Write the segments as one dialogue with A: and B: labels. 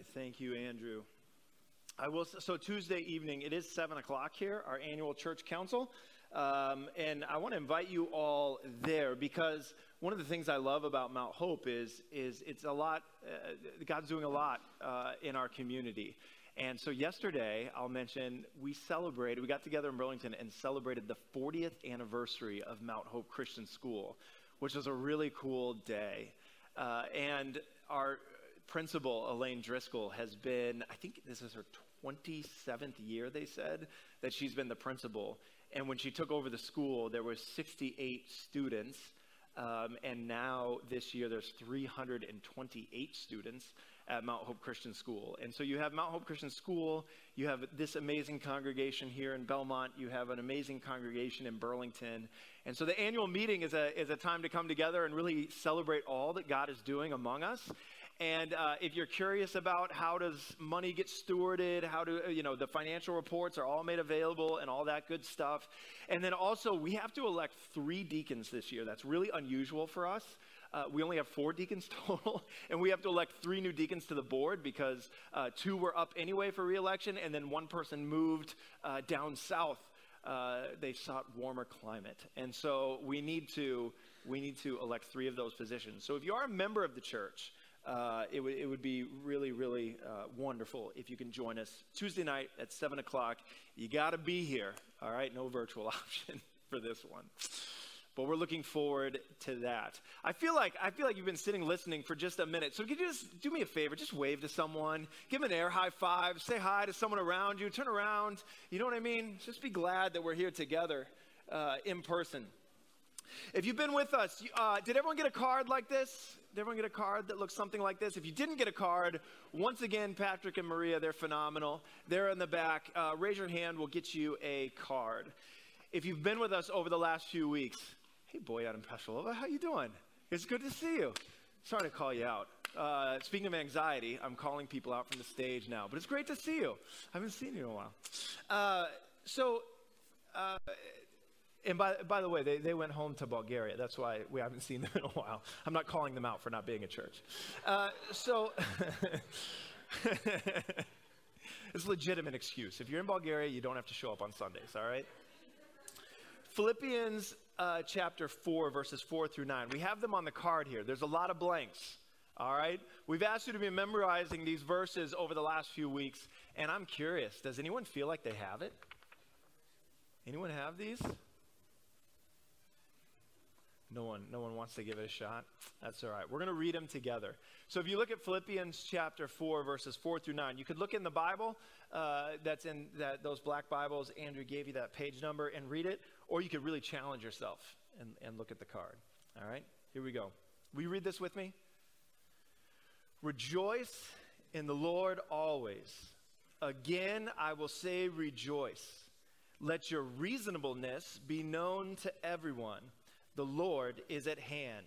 A: right. Thank you, Andrew. I will. So Tuesday evening, it is seven o'clock here, our annual church council, um, and I want to invite you all there because one of the things I love about Mount Hope is is it's a lot. Uh, God's doing a lot uh, in our community. And so yesterday, I'll mention, we celebrated, we got together in Burlington and celebrated the 40th anniversary of Mount Hope Christian School, which was a really cool day. Uh, and our principal, Elaine Driscoll, has been, I think this is her 27th year, they said, that she's been the principal. And when she took over the school, there were 68 students. Um, and now this year, there's 328 students at Mount Hope Christian School. And so you have Mount Hope Christian School, you have this amazing congregation here in Belmont, you have an amazing congregation in Burlington. And so the annual meeting is a, is a time to come together and really celebrate all that God is doing among us. And uh, if you're curious about how does money get stewarded, how do, you know, the financial reports are all made available and all that good stuff. And then also, we have to elect three deacons this year. That's really unusual for us. Uh, we only have four deacons total, and we have to elect three new deacons to the board because uh, two were up anyway for reelection, and then one person moved uh, down south. Uh, they sought warmer climate, and so we need to we need to elect three of those positions. So if you are a member of the church, uh, it, w- it would be really, really uh, wonderful if you can join us Tuesday night at 7 o'clock. You got to be here, all right? No virtual option for this one. But we're looking forward to that. I feel like I feel like you've been sitting listening for just a minute. So could you just do me a favor? Just wave to someone, give an air high five, say hi to someone around you, turn around. You know what I mean? Just be glad that we're here together uh, in person. If you've been with us, uh, did everyone get a card like this? Did everyone get a card that looks something like this? If you didn't get a card, once again, Patrick and Maria, they're phenomenal. They're in the back. Uh, raise your hand, we'll get you a card. If you've been with us over the last few weeks, hey, boy out in how you doing? It's good to see you. Sorry to call you out. Uh, speaking of anxiety, I'm calling people out from the stage now, but it's great to see you. I haven't seen you in a while. Uh, so, uh, and by, by the way, they, they went home to Bulgaria. That's why we haven't seen them in a while. I'm not calling them out for not being a church. Uh, so, it's a legitimate excuse. If you're in Bulgaria, you don't have to show up on Sundays, all right? Philippians uh, chapter 4, verses 4 through 9. We have them on the card here. There's a lot of blanks, all right? We've asked you to be memorizing these verses over the last few weeks, and I'm curious does anyone feel like they have it? Anyone have these? No one, no one wants to give it a shot. That's all right. We're going to read them together. So if you look at Philippians chapter 4, verses 4 through 9, you could look in the Bible uh, that's in that, those black Bibles. Andrew gave you that page number and read it, or you could really challenge yourself and, and look at the card. All right? Here we go. Will you read this with me? Rejoice in the Lord always. Again, I will say rejoice. Let your reasonableness be known to everyone the Lord is at hand.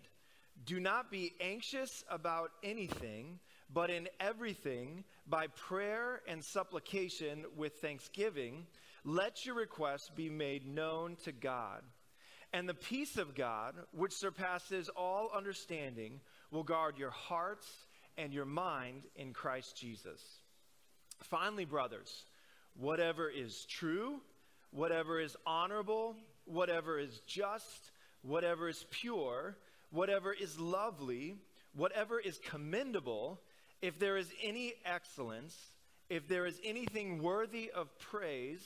A: Do not be anxious about anything, but in everything, by prayer and supplication with thanksgiving, let your requests be made known to God. And the peace of God, which surpasses all understanding, will guard your hearts and your mind in Christ Jesus. Finally, brothers, whatever is true, whatever is honorable, whatever is just, whatever is pure, whatever is lovely, whatever is commendable, if there is any excellence, if there is anything worthy of praise,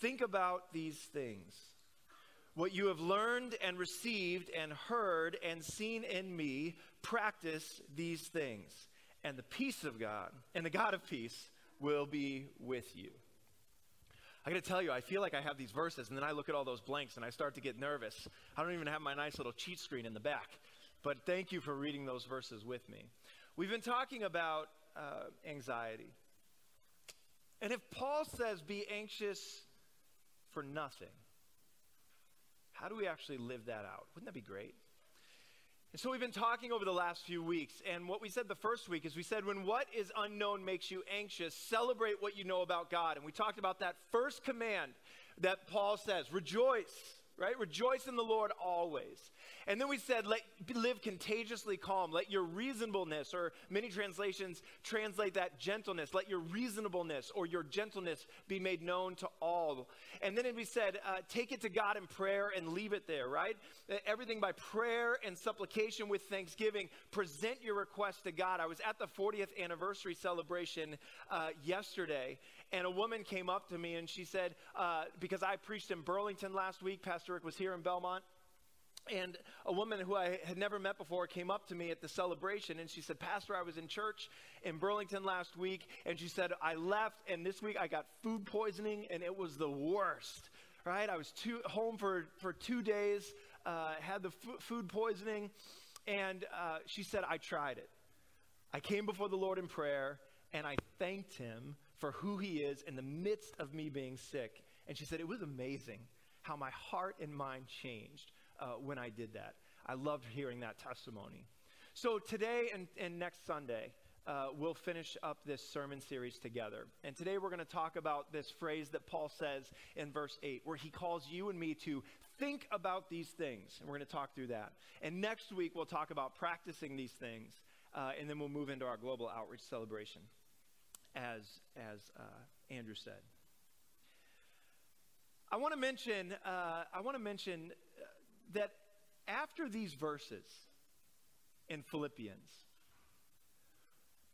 A: think about these things. What you have learned and received and heard and seen in me, practice these things. And the peace of God and the God of peace will be with you. I got to tell you, I feel like I have these verses, and then I look at all those blanks and I start to get nervous. I don't even have my nice little cheat screen in the back. But thank you for reading those verses with me. We've been talking about uh, anxiety. And if Paul says, be anxious for nothing, how do we actually live that out? Wouldn't that be great? And so we've been talking over the last few weeks, and what we said the first week is we said, when what is unknown makes you anxious, celebrate what you know about God. And we talked about that first command that Paul says rejoice, right? Rejoice in the Lord always. And then we said, let, live contagiously calm. Let your reasonableness, or many translations translate that gentleness, let your reasonableness or your gentleness be made known to all. And then we said, uh, take it to God in prayer and leave it there, right? Everything by prayer and supplication with thanksgiving. Present your request to God. I was at the 40th anniversary celebration uh, yesterday, and a woman came up to me and she said, uh, because I preached in Burlington last week, Pastor Rick was here in Belmont. And a woman who I had never met before came up to me at the celebration and she said, Pastor, I was in church in Burlington last week. And she said, I left and this week I got food poisoning and it was the worst, right? I was home for, for two days, uh, had the f- food poisoning. And uh, she said, I tried it. I came before the Lord in prayer and I thanked him for who he is in the midst of me being sick. And she said, It was amazing how my heart and mind changed uh, when I did that. I loved hearing that testimony. So today and, and next Sunday, uh, we'll finish up this sermon series together. And today we're going to talk about this phrase that Paul says in verse 8, where he calls you and me to think about these things. And we're going to talk through that. And next week, we'll talk about practicing these things. Uh, and then we'll move into our global outreach celebration as, as uh, Andrew said. I want to mention, uh, I want to mention uh, that after these verses in Philippians,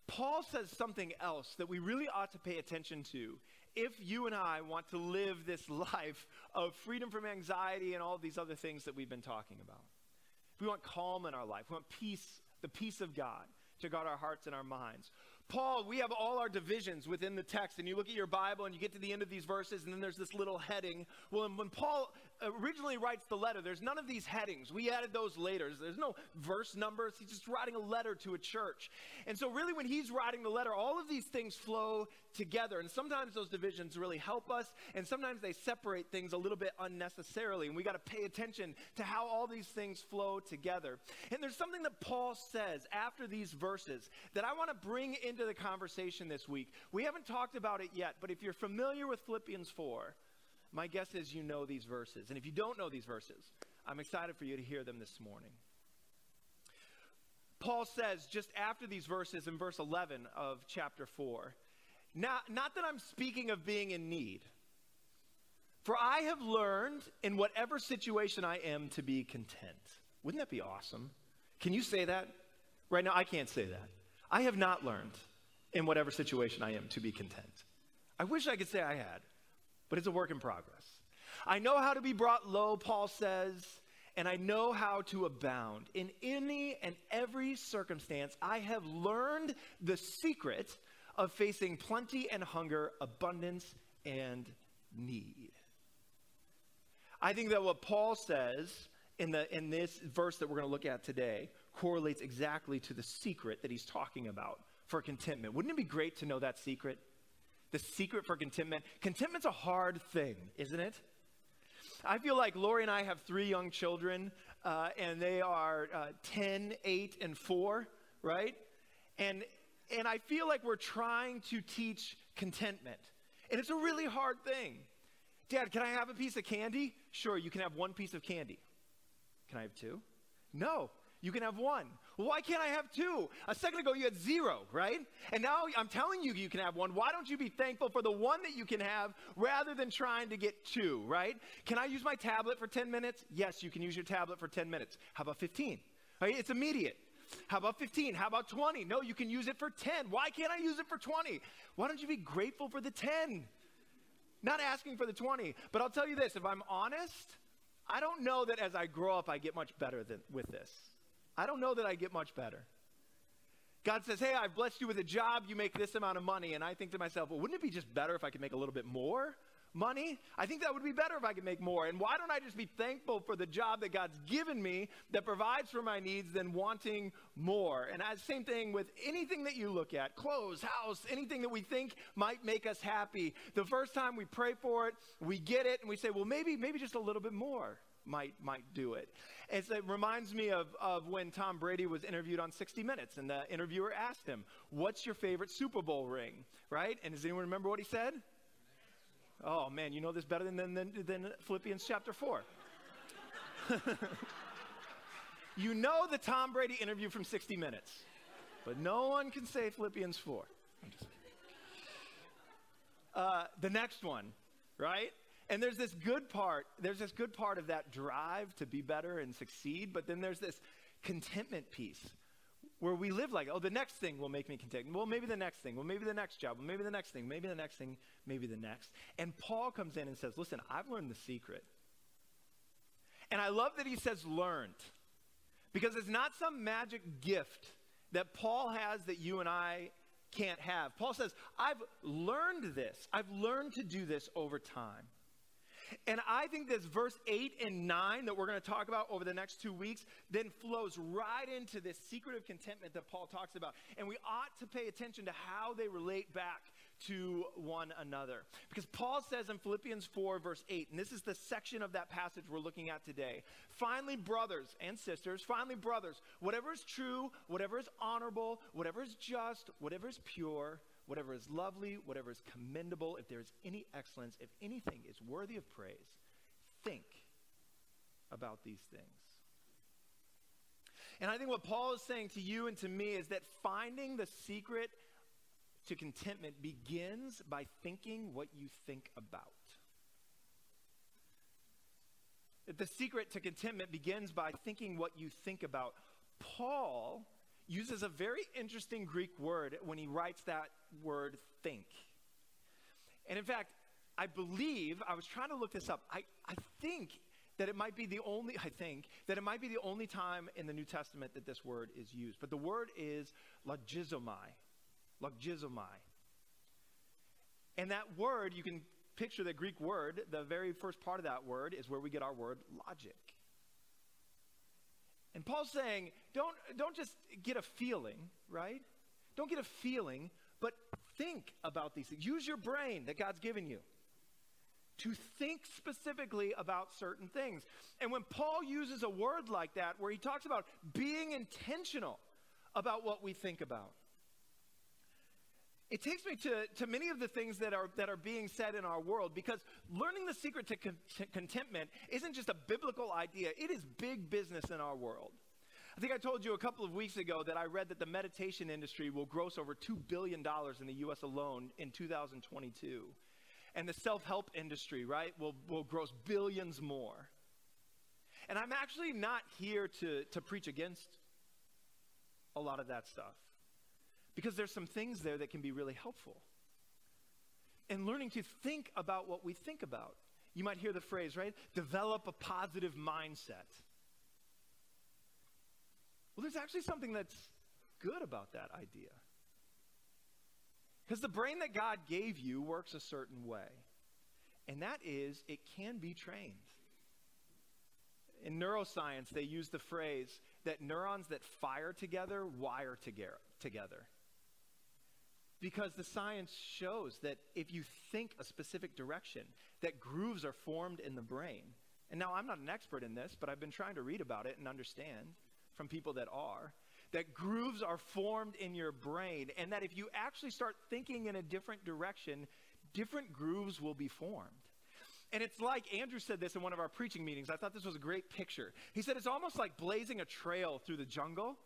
A: Paul says something else that we really ought to pay attention to if you and I want to live this life of freedom from anxiety and all these other things that we've been talking about. If we want calm in our life, we want peace, the peace of God to guard our hearts and our minds. Paul, we have all our divisions within the text, and you look at your Bible and you get to the end of these verses, and then there's this little heading. Well, when Paul originally writes the letter, there's none of these headings. We added those later. There's no verse numbers. He's just writing a letter to a church. And so, really, when he's writing the letter, all of these things flow together. And sometimes those divisions really help us, and sometimes they separate things a little bit unnecessarily. And we got to pay attention to how all these things flow together. And there's something that Paul says after these verses that I want to bring into the conversation this week. We haven't talked about it yet, but if you're familiar with Philippians 4, my guess is you know these verses. And if you don't know these verses, I'm excited for you to hear them this morning. Paul says just after these verses in verse 11 of chapter 4, not, not that I'm speaking of being in need, for I have learned in whatever situation I am to be content. Wouldn't that be awesome? Can you say that? Right now, I can't say that. I have not learned in whatever situation I am to be content. I wish I could say I had, but it's a work in progress. I know how to be brought low, Paul says, and I know how to abound. In any and every circumstance, I have learned the secret of facing plenty and hunger, abundance and need. I think that what Paul says in, the, in this verse that we're going to look at today correlates exactly to the secret that he's talking about for contentment. Wouldn't it be great to know that secret? The secret for contentment. Contentment's a hard thing, isn't it? I feel like Lori and I have three young children, uh, and they are uh, 10, 8, and 4, right? And, and I feel like we're trying to teach contentment. And it's a really hard thing. Dad, can I have a piece of candy? Sure, you can have one piece of candy. Can I have two? No, you can have one. Why can't I have two? A second ago you had zero, right? And now I'm telling you you can have one. Why don't you be thankful for the one that you can have rather than trying to get two, right? Can I use my tablet for 10 minutes? Yes, you can use your tablet for 10 minutes. How about 15? Right? It's immediate. How about 15? How about 20? No, you can use it for 10. Why can't I use it for 20? Why don't you be grateful for the 10? Not asking for the 20. But I'll tell you this if I'm honest, I don't know that as I grow up, I get much better than, with this. I don't know that I get much better. God says, Hey, I've blessed you with a job, you make this amount of money. And I think to myself, Well, wouldn't it be just better if I could make a little bit more? money. I think that would be better if I could make more. And why don't I just be thankful for the job that God's given me that provides for my needs than wanting more? And as same thing with anything that you look at, clothes, house, anything that we think might make us happy. The first time we pray for it, we get it and we say, well, maybe, maybe just a little bit more might might do it. It reminds me of, of when Tom Brady was interviewed on 60 Minutes, and the interviewer asked him, What's your favorite Super Bowl ring? Right? And does anyone remember what he said? Oh man, you know this better than, than, than Philippians chapter 4. You know the Tom Brady interview from 60 Minutes, but no one can say Philippians 4. Uh, the next one, right? And there's this good part, there's this good part of that drive to be better and succeed, but then there's this contentment piece where we live like, oh, the next thing will make me content. Well, maybe the next thing. Well, maybe the next job. Well, maybe the next thing. Maybe the next thing. Maybe the next. And Paul comes in and says, listen, I've learned the secret. And I love that he says learned because it's not some magic gift that Paul has that you and I can't have. Paul says, I've learned this. I've learned to do this over time. And I think this verse 8 and 9 that we're going to talk about over the next two weeks then flows right into this secret of contentment that Paul talks about. And we ought to pay attention to how they relate back to one another. Because Paul says in Philippians 4, verse 8, and this is the section of that passage we're looking at today. Finally, brothers and sisters, finally, brothers, whatever is true, whatever is honorable, whatever is just, whatever is pure, whatever is lovely, whatever is commendable, if there is any excellence, if anything is worthy of praise, think about these things. And I think what Paul is saying to you and to me is that finding the secret to contentment begins by thinking what you think about. The secret to contentment begins by thinking what you think about. Paul uses a very interesting Greek word when he writes that word think. And in fact, I believe, I was trying to look this up, I, I think that it might be the only, I think, that it might be the only time in the New Testament that this word is used. But the word is logizomai. Logizomai. And that word, you can picture the Greek word, the very first part of that word is where we get our word logic. And Paul's saying, don't, don't just get a feeling, right? Don't get a feeling, but think about these things. Use your brain that God's given you to think specifically about certain things. And when Paul uses a word like that, where he talks about being intentional about what we think about, it takes me to, to many of the things that are, that are being said in our world because learning the secret to, con- to contentment isn't just a biblical idea, it is big business in our world. I think I told you a couple of weeks ago that I read that the meditation industry will gross over $2 billion in the US alone in 2022. And the self help industry, right, will, will gross billions more. And I'm actually not here to, to preach against a lot of that stuff because there's some things there that can be really helpful. And learning to think about what we think about. You might hear the phrase, right? Develop a positive mindset. Well, there's actually something that's good about that idea. Because the brain that God gave you works a certain way, and that is it can be trained. In neuroscience, they use the phrase that neurons that fire together wire together. Because the science shows that if you think a specific direction, that grooves are formed in the brain. And now I'm not an expert in this, but I've been trying to read about it and understand from people that are. That grooves are formed in your brain, and that if you actually start thinking in a different direction, different grooves will be formed. And it's like Andrew said this in one of our preaching meetings. I thought this was a great picture. He said it's almost like blazing a trail through the jungle.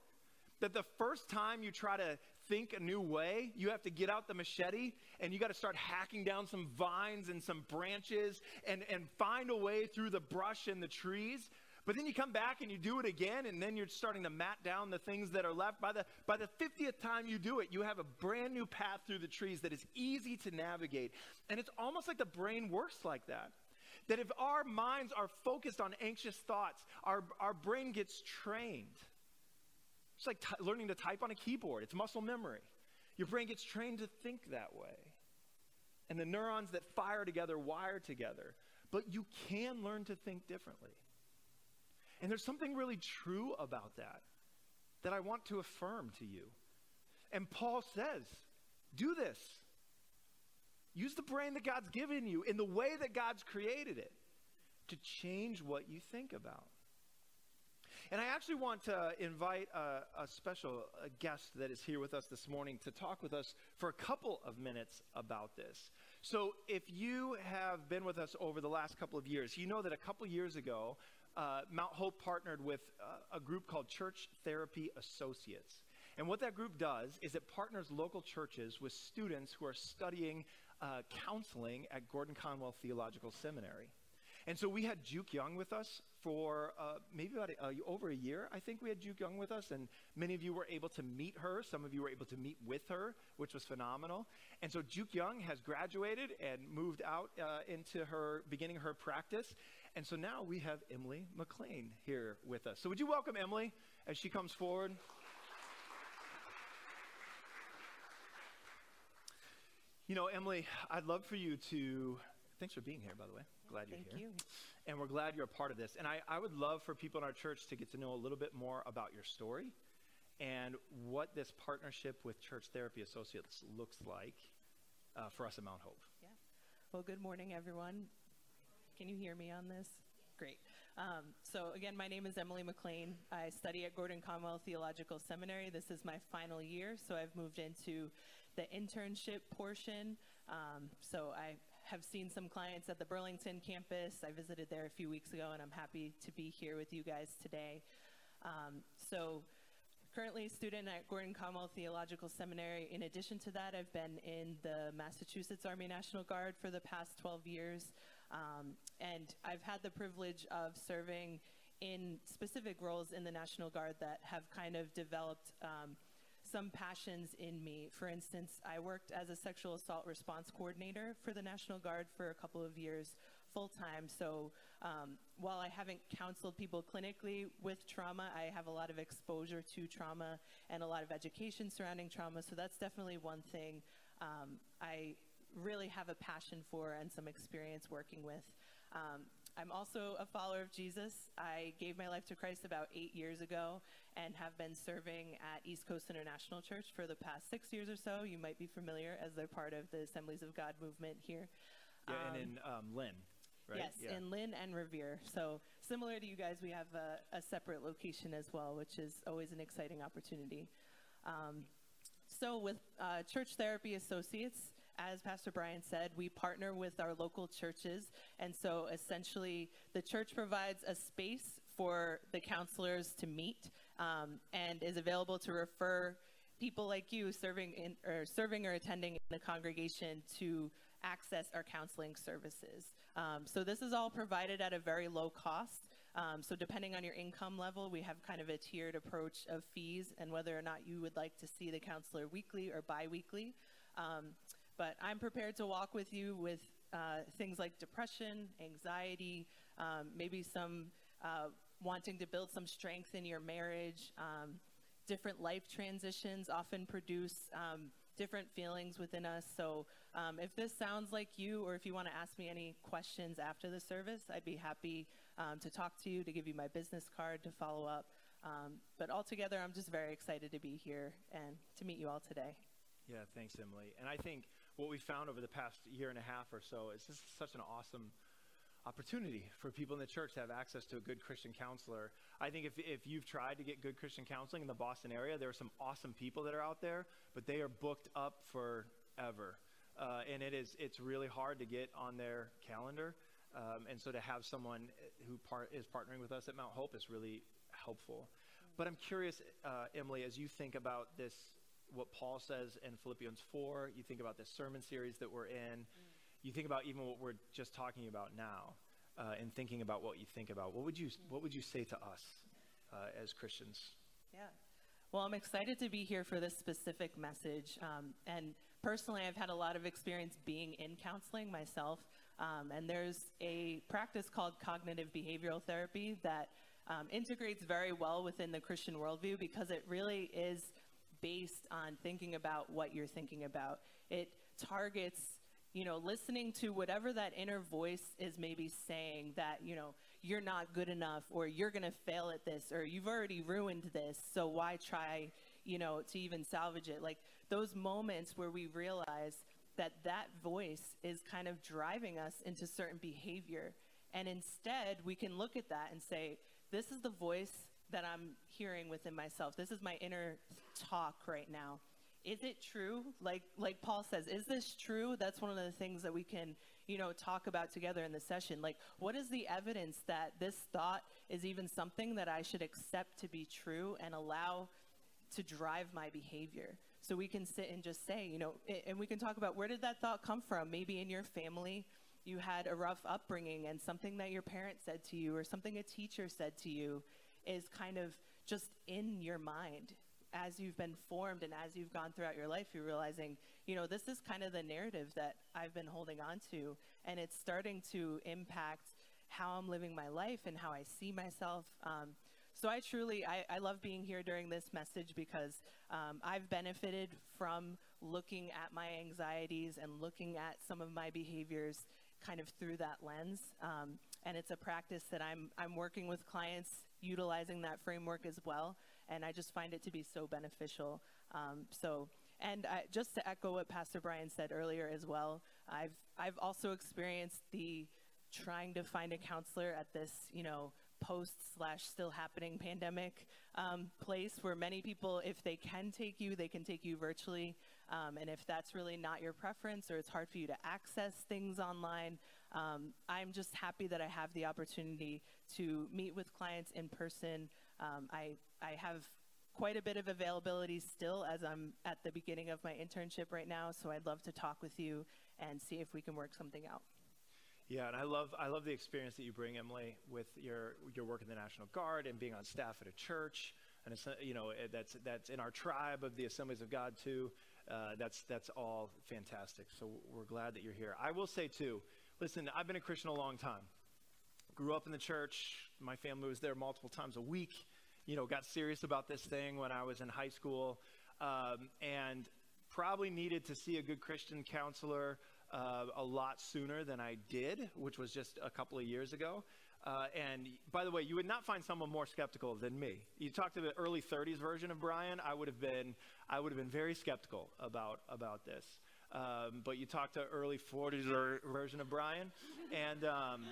A: That the first time you try to think a new way, you have to get out the machete and you got to start hacking down some vines and some branches and, and find a way through the brush and the trees. But then you come back and you do it again, and then you're starting to mat down the things that are left. By the, by the 50th time you do it, you have a brand new path through the trees that is easy to navigate. And it's almost like the brain works like that. That if our minds are focused on anxious thoughts, our, our brain gets trained. It's like t- learning to type on a keyboard, it's muscle memory. Your brain gets trained to think that way. And the neurons that fire together wire together. But you can learn to think differently. And there's something really true about that that I want to affirm to you. And Paul says, do this. Use the brain that God's given you in the way that God's created it to change what you think about. And I actually want to invite a, a special guest that is here with us this morning to talk with us for a couple of minutes about this. So, if you have been with us over the last couple of years, you know that a couple years ago, uh, Mount Hope partnered with uh, a group called Church Therapy Associates. And what that group does is it partners local churches with students who are studying uh, counseling at Gordon Conwell Theological Seminary. And so we had Juke Young with us for uh, maybe about a, uh, over a year. I think we had Juke Young with us, and many of you were able to meet her. Some of you were able to meet with her, which was phenomenal. And so Juke Young has graduated and moved out uh, into her beginning her practice. And so now we have Emily McLean here with us. So would you welcome Emily as she comes forward? You know, Emily, I'd love for you to. Thanks for being here, by the way. Glad you're
B: Thank
A: here.
B: you.
A: And we're glad you're a part of this. And I, I would love for people in our church to get to know a little bit more about your story and what this partnership with Church Therapy Associates looks like uh, for us at Mount Hope.
B: Yeah. Well, good morning, everyone. Can you hear me on this? Great. Um, so, again, my name is Emily McLean. I study at Gordon Conwell Theological Seminary. This is my final year, so I've moved into the internship portion. Um, so, I have seen some clients at the Burlington campus. I visited there a few weeks ago, and I'm happy to be here with you guys today. Um, so, currently a student at Gordon Conwell Theological Seminary. In addition to that, I've been in the Massachusetts Army National Guard for the past 12 years. Um, and I've had the privilege of serving in specific roles in the National Guard that have kind of developed um, some passions in me. For instance, I worked as a sexual assault response coordinator for the National Guard for a couple of years full time. So um, while I haven't counseled people clinically with trauma, I have a lot of exposure to trauma and a lot of education surrounding trauma. So that's definitely one thing um, I really have a passion for and some experience working with. Um, I'm also a follower of Jesus. I gave my life to Christ about eight years ago and have been serving at East Coast International Church for the past six years or so. You might be familiar as they're part of the Assemblies of God movement here.
A: Yeah, and
B: Um,
A: in um, Lynn, right?
B: Yes,
A: yeah.
B: in Lynn and Revere. So similar to you guys, we have a, a separate location as well, which is always an exciting opportunity. Um, so with uh, Church Therapy Associates, as Pastor Brian said, we partner with our local churches, and so essentially the church provides a space for the counselors to meet um, and is available to refer people like you serving in or serving or attending in the congregation to access our counseling services. Um, so this is all provided at a very low cost. Um, so depending on your income level, we have kind of a tiered approach of fees and whether or not you would like to see the counselor weekly or biweekly. Um, but I'm prepared to walk with you with uh, things like depression, anxiety, um, maybe some uh, wanting to build some strength in your marriage. Um, different life transitions often produce um, different feelings within us. So um, if this sounds like you, or if you want to ask me any questions after the service, I'd be happy um, to talk to you, to give you my business card, to follow up. Um, but altogether, I'm just very excited to be here and to meet you all today.
A: Yeah, thanks, Emily. And I think what we found over the past year and a half or so is this is such an awesome opportunity for people in the church to have access to a good Christian counselor. I think if, if you've tried to get good Christian counseling in the Boston area, there are some awesome people that are out there, but they are booked up forever. Uh, and it is it's really hard to get on their calendar. Um, and so to have someone who part, is partnering with us at Mount Hope is really helpful. But I'm curious, uh, Emily, as you think about this, what Paul says in Philippians 4, you think about this sermon series that we're in, you think about even what we're just talking about now, uh, and thinking about what you think about. What would you What would you say to us uh, as Christians?
B: Yeah. Well, I'm excited to be here for this specific message. Um, and personally, I've had a lot of experience being in counseling myself. Um, and there's a practice called cognitive behavioral therapy that um, integrates very well within the Christian worldview because it really is based on thinking about what you're thinking about. It targets you know, listening to whatever that inner voice is maybe saying that, you know, you're not good enough or you're going to fail at this or you've already ruined this, so why try, you know, to even salvage it? Like those moments where we realize that that voice is kind of driving us into certain behavior. And instead, we can look at that and say, this is the voice that I'm hearing within myself. This is my inner talk right now. is it true? Like like Paul says, is this true? That's one of the things that we can, you know, talk about together in the session. Like what is the evidence that this thought is even something that I should accept to be true and allow to drive my behavior? So we can sit and just say, you know, and we can talk about where did that thought come from? Maybe in your family, you had a rough upbringing and something that your parents said to you or something a teacher said to you is kind of just in your mind as you've been formed and as you've gone throughout your life, you're realizing, you know, this is kind of the narrative that I've been holding on to, and it's starting to impact how I'm living my life and how I see myself. Um, so I truly, I, I, love being here during this message because um, I've benefited from looking at my anxieties and looking at some of my behaviors kind of through that lens. Um, and it's a practice that I'm, I'm working with clients utilizing that framework as well and I just find it to be so beneficial. Um, so, and I, just to echo what Pastor Brian said earlier as well, I've I've also experienced the trying to find a counselor at this, you know, post slash still happening pandemic um, place where many people, if they can take you, they can take you virtually. Um, and if that's really not your preference or it's hard for you to access things online, um, I'm just happy that I have the opportunity to meet with clients in person. Um, I, I have quite a bit of availability still as I'm at the beginning of my internship right now, so I'd love to talk with you and see if we can work something out.
A: Yeah, and I love I love the experience that you bring, Emily, with your your work in the National Guard and being on staff at a church, and it's you know that's that's in our tribe of the Assemblies of God too. Uh, that's that's all fantastic. So we're glad that you're here. I will say too, listen, I've been a Christian a long time. Grew up in the church. My family was there multiple times a week you know, got serious about this thing when I was in high school um, and probably needed to see a good Christian counselor uh, a lot sooner than I did, which was just a couple of years ago. Uh, and by the way, you would not find someone more skeptical than me. You talked to the early 30s version of Brian, I would have been, I would have been very skeptical about about this. Um, but you talk to early 40s version of Brian, and um,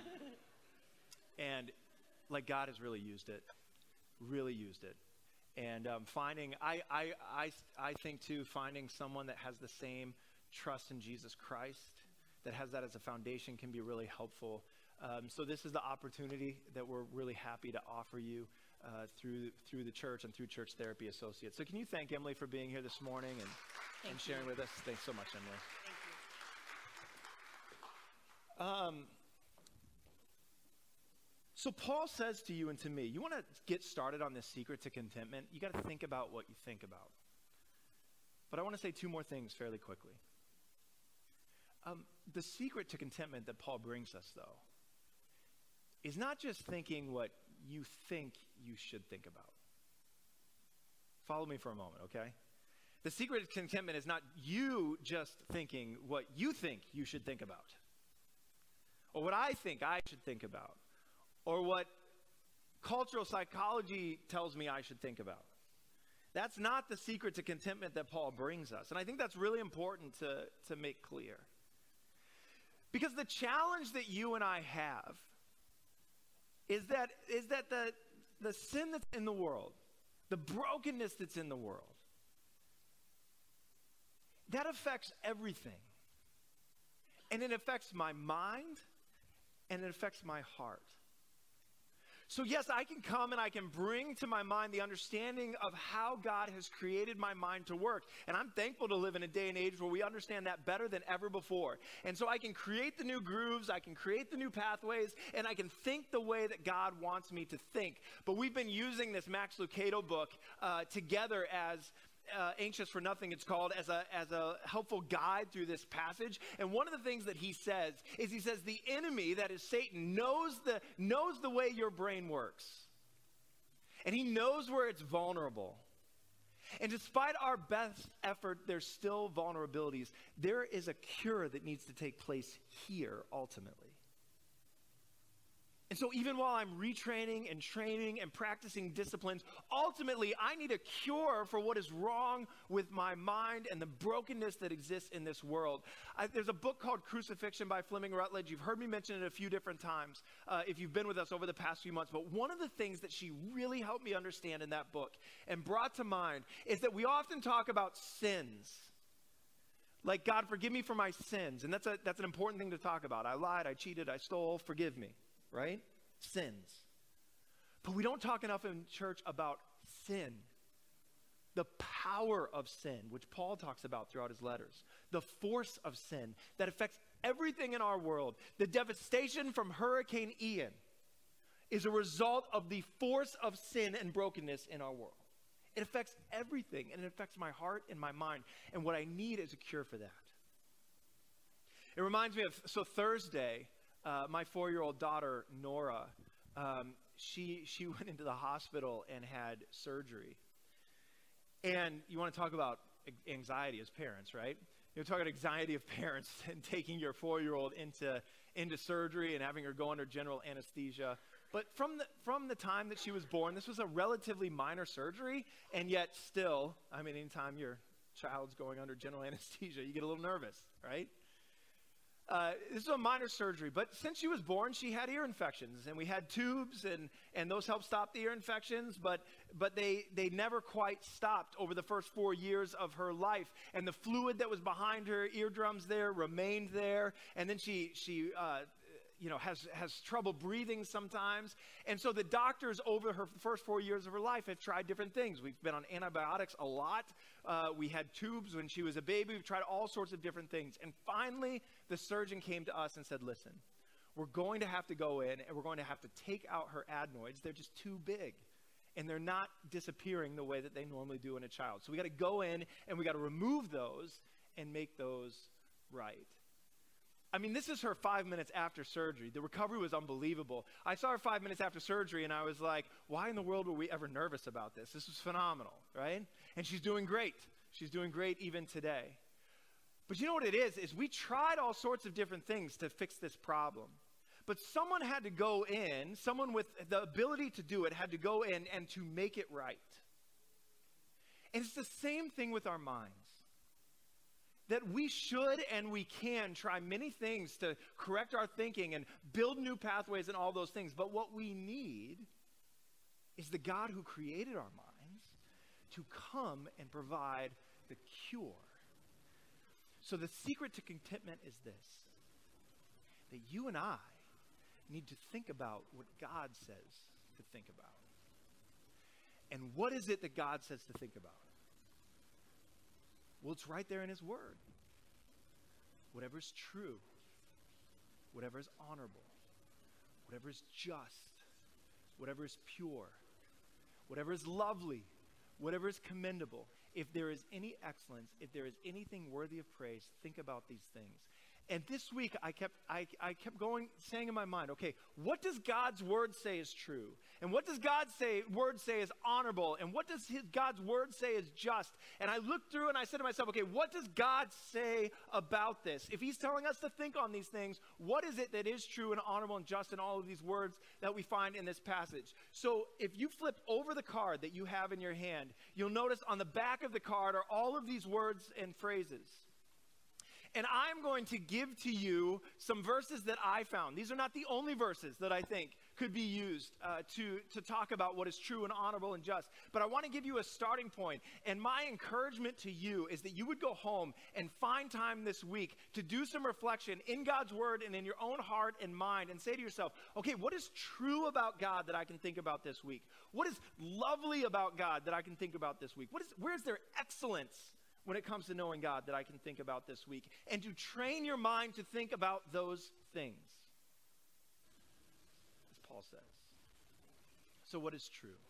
A: and like God has really used it really used it. And um, finding, I, I, I, I think too, finding someone that has the same trust in Jesus Christ, that has that as a foundation, can be really helpful. Um, so this is the opportunity that we're really happy to offer you uh, through through the church and through Church Therapy Associates. So can you thank Emily for being here this morning and, and sharing with us? Thanks so much, Emily. Um, so Paul says to you and to me, you want to get started on this secret to contentment, you got to think about what you think about. But I want to say two more things fairly quickly. Um, the secret to contentment that Paul brings us, though, is not just thinking what you think you should think about. Follow me for a moment, okay? The secret of contentment is not you just thinking what you think you should think about, or what I think I should think about or what cultural psychology tells me I should think about. That's not the secret to contentment that Paul brings us. And I think that's really important to, to make clear. Because the challenge that you and I have is that, is that the, the sin that's in the world, the brokenness that's in the world, that affects everything. And it affects my mind and it affects my heart. So, yes, I can come and I can bring to my mind the understanding of how God has created my mind to work. And I'm thankful to live in a day and age where we understand that better than ever before. And so I can create the new grooves, I can create the new pathways, and I can think the way that God wants me to think. But we've been using this Max Lucado book uh, together as uh, Anxious for Nothing, it's called, as a, as a helpful guide through this passage. And one of the things that he says is he says, the enemy, that is Satan, knows the, knows the way your brain works. And he knows where it's vulnerable. And despite our best effort, there's still vulnerabilities. There is a cure that needs to take place here ultimately. And so, even while I'm retraining and training and practicing disciplines, ultimately I need a cure for what is wrong with my mind and the brokenness that exists in this world. I, there's a book called Crucifixion by Fleming Rutledge. You've heard me mention it a few different times uh, if you've been with us over the past few months. But one of the things that she really helped me understand in that book and brought to mind is that we often talk about sins. Like, God, forgive me for my sins. And that's, a, that's an important thing to talk about. I lied, I cheated, I stole, forgive me right? Sins. But we don't talk enough in church about sin, the power of sin, which Paul talks about throughout his letters, the force of sin that affects everything in our world. The devastation from Hurricane Ian is a result of the force of sin and brokenness in our world. It affects everything, and it affects my heart and my mind. And what I need is a cure for that. It reminds me of so Thursday, uh, my four-year-old daughter Nora, um, she she went into the hospital and had surgery. And you want to talk about anxiety as parents, right? You're talking about anxiety of parents and taking your four-year-old into into surgery and having her go under general anesthesia. But from the from the time that she was born, this was a relatively minor surgery, and yet still, I mean, anytime your child's going under general anesthesia, you get a little nervous, right? Uh, this is a minor surgery, but since she was born, she had ear infections, and we had tubes, and, and those helped stop the ear infections, but, but they, they never quite stopped over the first four years of her life. And the fluid that was behind her eardrums there remained there, and then she, she uh, you know, has, has trouble breathing sometimes. And so the doctors over her first four years of her life have tried different things. We've been on antibiotics a lot. Uh, we had tubes when she was a baby. We've tried all sorts of different things. And finally, the surgeon came to us and said, listen, we're going to have to go in and we're going to have to take out her adenoids. They're just too big. And they're not disappearing the way that they normally do in a child. So we got to go in and we got to remove those and make those right. I mean, this is her five minutes after surgery. The recovery was unbelievable. I saw her five minutes after surgery, and I was like, why in the world were we ever nervous about this? This was phenomenal, right? And she's doing great. She's doing great even today. But you know what it is? Is we tried all sorts of different things to fix this problem. But someone had to go in, someone with the ability to do it had to go in and to make it right. And it's the same thing with our minds that we should and we can try many things to correct our thinking and build new pathways and all those things. But what we need is the God who created our minds to come and provide the cure. So the secret to contentment is this that you and I need to think about what God says to think about. And what is it that God says to think about? Well, it's right there in His Word. Whatever is true, whatever is honorable, whatever is just, whatever is pure, whatever is lovely, whatever is commendable, if there is any excellence, if there is anything worthy of praise, think about these things. And this week, I kept, I, I kept going, saying in my mind, okay, what does God's word say is true? And what does God's say, word say is honorable? And what does his, God's word say is just? And I looked through and I said to myself, okay, what does God say about this? If he's telling us to think on these things, what is it that is true and honorable and just in all of these words that we find in this passage? So if you flip over the card that you have in your hand, you'll notice on the back of the card are all of these words and phrases. And I'm going to give to you some verses that I found. These are not the only verses that I think could be used uh, to, to talk about what is true and honorable and just. But I want to give you a starting point. And my encouragement to you is that you would go home and find time this week to do some reflection in God's word and in your own heart and mind and say to yourself, okay, what is true about God that I can think about this week? What is lovely about God that I can think about this week? What is, where is there excellence when it comes to knowing God that I can think about this week, and to train your mind to think about those things, as Paul says. So, what is true?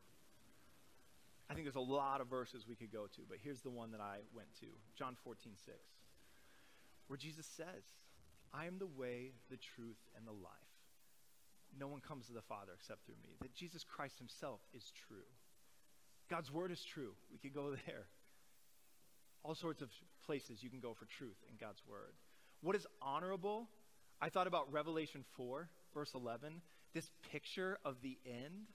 A: I think there's a lot of verses we could go to, but here's the one that I went to John 14, 6, where Jesus says, I am the way, the truth, and the life. No one comes to the Father except through me. That Jesus Christ himself is true. God's word is true. We could go there all sorts of places you can go for truth in God's word. What is honorable? I thought about Revelation 4, verse 11, this picture of the end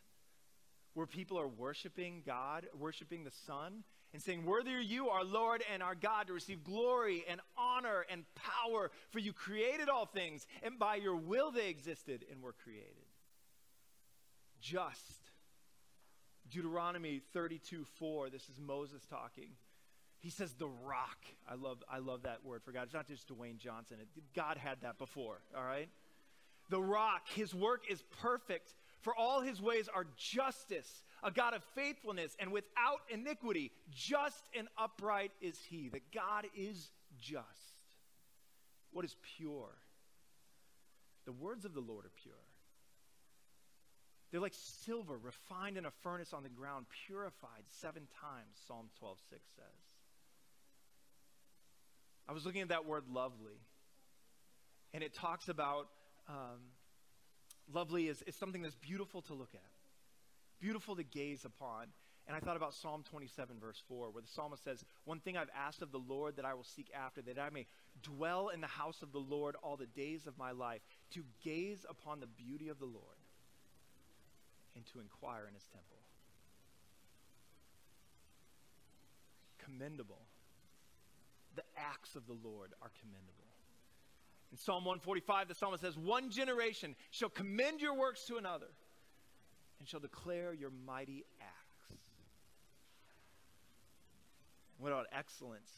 A: where people are worshiping God, worshiping the Son, and saying, Worthy are you, our Lord and our God, to receive glory and honor and power, for you created all things, and by your will they existed and were created. Just. Deuteronomy 32 4, this is Moses talking. He says the rock. I love, I love that word for God. It's not just Dwayne Johnson. It, God had that before, all right? The rock, his work is perfect for all his ways are justice, a God of faithfulness and without iniquity. Just and upright is he. That God is just. What is pure? The words of the Lord are pure. They're like silver refined in a furnace on the ground, purified seven times, Psalm 12, 6 says. I was looking at that word lovely, and it talks about um, Lovely is, is something that's beautiful to look at, beautiful to gaze upon. And I thought about Psalm 27, verse 4, where the psalmist says, One thing I've asked of the Lord that I will seek after, that I may dwell in the house of the Lord all the days of my life, to gaze upon the beauty of the Lord and to inquire in his temple. Commendable. Acts of the Lord are commendable. In Psalm 145, the psalmist says, One generation shall commend your works to another and shall declare your mighty acts. What about excellence?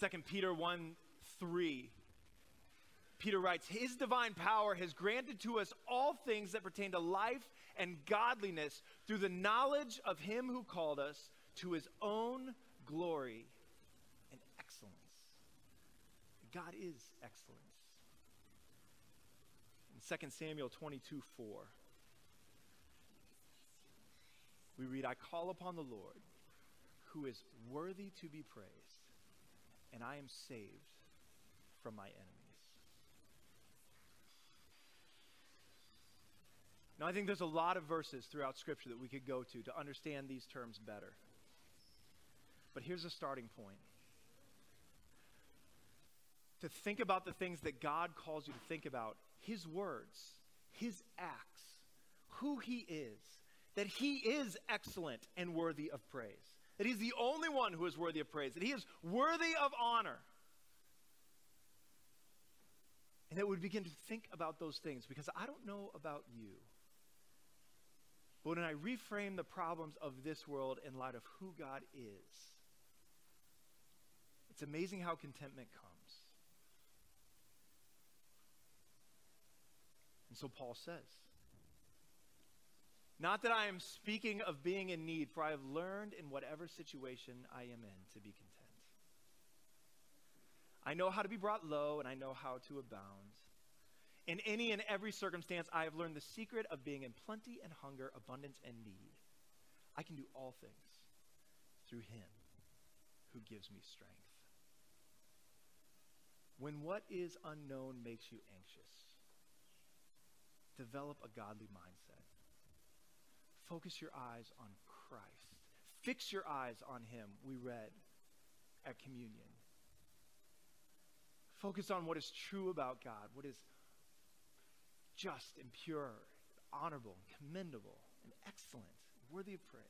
A: 2 Peter 1 3. Peter writes, His divine power has granted to us all things that pertain to life and godliness through the knowledge of Him who called us to His own glory God is excellence. In 2 Samuel 22 4, we read, I call upon the Lord who is worthy to be praised, and I am saved from my enemies. Now, I think there's a lot of verses throughout Scripture that we could go to to understand these terms better. But here's a starting point to think about the things that God calls you to think about His words, His acts, who He is, that He is excellent and worthy of praise, that He's the only one who is worthy of praise, that He is worthy of honor. And that we begin to think about those things because I don't know about you. But when I reframe the problems of this world in light of who God is, it's amazing how contentment comes. And so Paul says, Not that I am speaking of being in need, for I have learned in whatever situation I am in to be content. I know how to be brought low, and I know how to abound. In any and every circumstance, I have learned the secret of being in plenty and hunger, abundance and need. I can do all things through him who gives me strength. When what is unknown makes you anxious, develop a godly mindset. Focus your eyes on Christ. Fix your eyes on Him, we read at communion. Focus on what is true about God, what is just and pure, honorable, and commendable, and excellent, worthy of praise.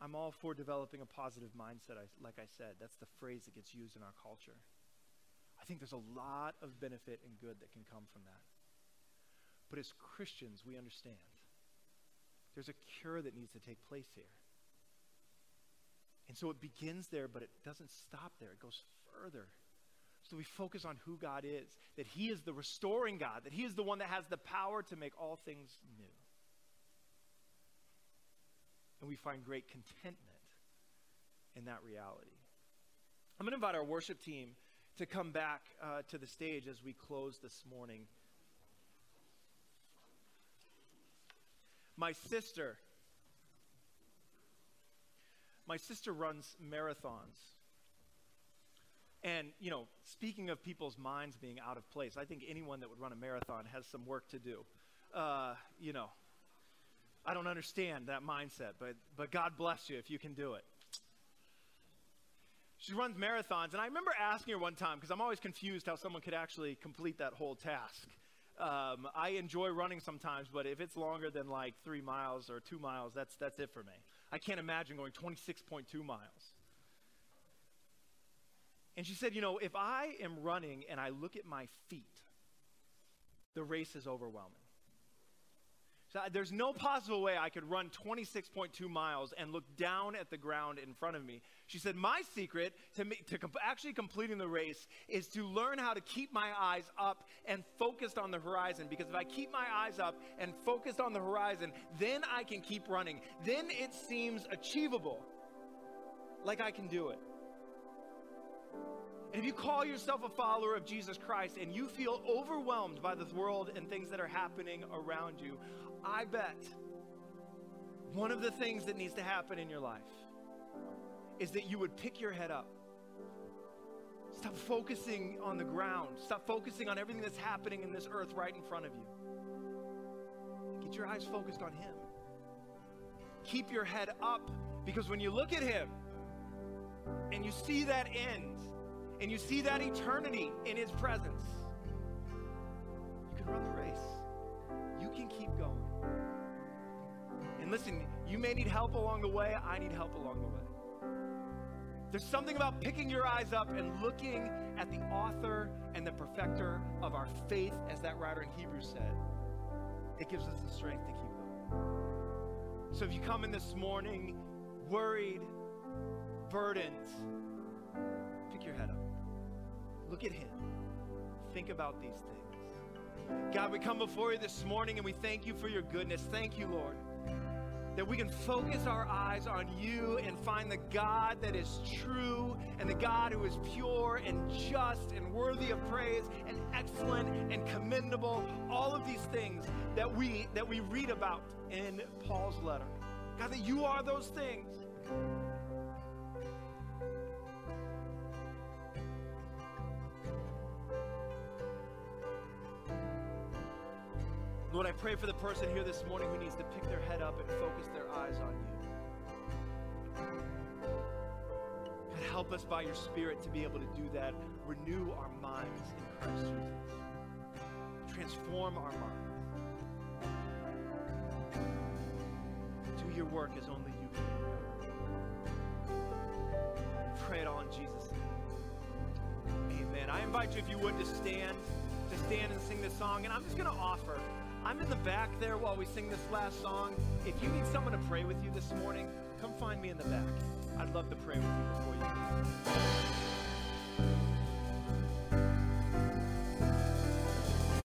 A: I'm all for developing a positive mindset, like I said. That's the phrase that gets used in our culture. I think there's a lot of benefit and good that can come from that. But as Christians, we understand there's a cure that needs to take place here. And so it begins there, but it doesn't stop there. It goes further. So we focus on who God is, that He is the restoring God, that He is the one that has the power to make all things new. And we find great contentment in that reality. I'm going to invite our worship team to come back uh, to the stage as we close this morning. My sister, my sister runs marathons. And, you know, speaking of people's minds being out of place, I think anyone that would run a marathon has some work to do. Uh, you know, I don't understand that mindset, but, but God bless you if you can do it. She runs marathons. And I remember asking her one time, because I'm always confused how someone could actually complete that whole task. Um, I enjoy running sometimes, but if it's longer than like three miles or two miles, that's, that's it for me. I can't imagine going 26.2 miles. And she said, You know, if I am running and I look at my feet, the race is overwhelming. So uh, there's no possible way I could run 26.2 miles and look down at the ground in front of me. She said, My secret to, me, to comp- actually completing the race is to learn how to keep my eyes up and focused on the horizon. Because if I keep my eyes up and focused on the horizon, then I can keep running. Then it seems achievable, like I can do it. And if you call yourself a follower of Jesus Christ and you feel overwhelmed by this world and things that are happening around you, I bet one of the things that needs to happen in your life is that you would pick your head up. Stop focusing on the ground. Stop focusing on everything that's happening in this earth right in front of you. Get your eyes focused on Him. Keep your head up because when you look at Him and you see that end and you see that eternity in His presence, you can run the race. You can keep going. Listen, you may need help along the way. I need help along the way. There's something about picking your eyes up and looking at the author and the perfecter of our faith, as that writer in Hebrews said. It gives us the strength to keep going. So if you come in this morning worried, burdened, pick your head up. Look at Him. Think about these things. God, we come before you this morning and we thank you for your goodness. Thank you, Lord that we can focus our eyes on you and find the God that is true and the God who is pure and just and worthy of praise and excellent and commendable. All of these things that we that we read about in Paul's letter. God that you are those things Lord, I pray for the person here this morning who needs to pick their head up and focus their eyes on you. God, help us by your Spirit to be able to do that. Renew our minds in Christ Jesus. Transform our minds. Do your work as only you can. Pray it all in Jesus' name. Amen. I invite you, if you would, to stand, to stand and sing this song. And I'm just going to offer. I'm in the back there while we sing this last song. If you need someone to pray with you this morning, come find me in the back. I'd love to pray with you before you leave.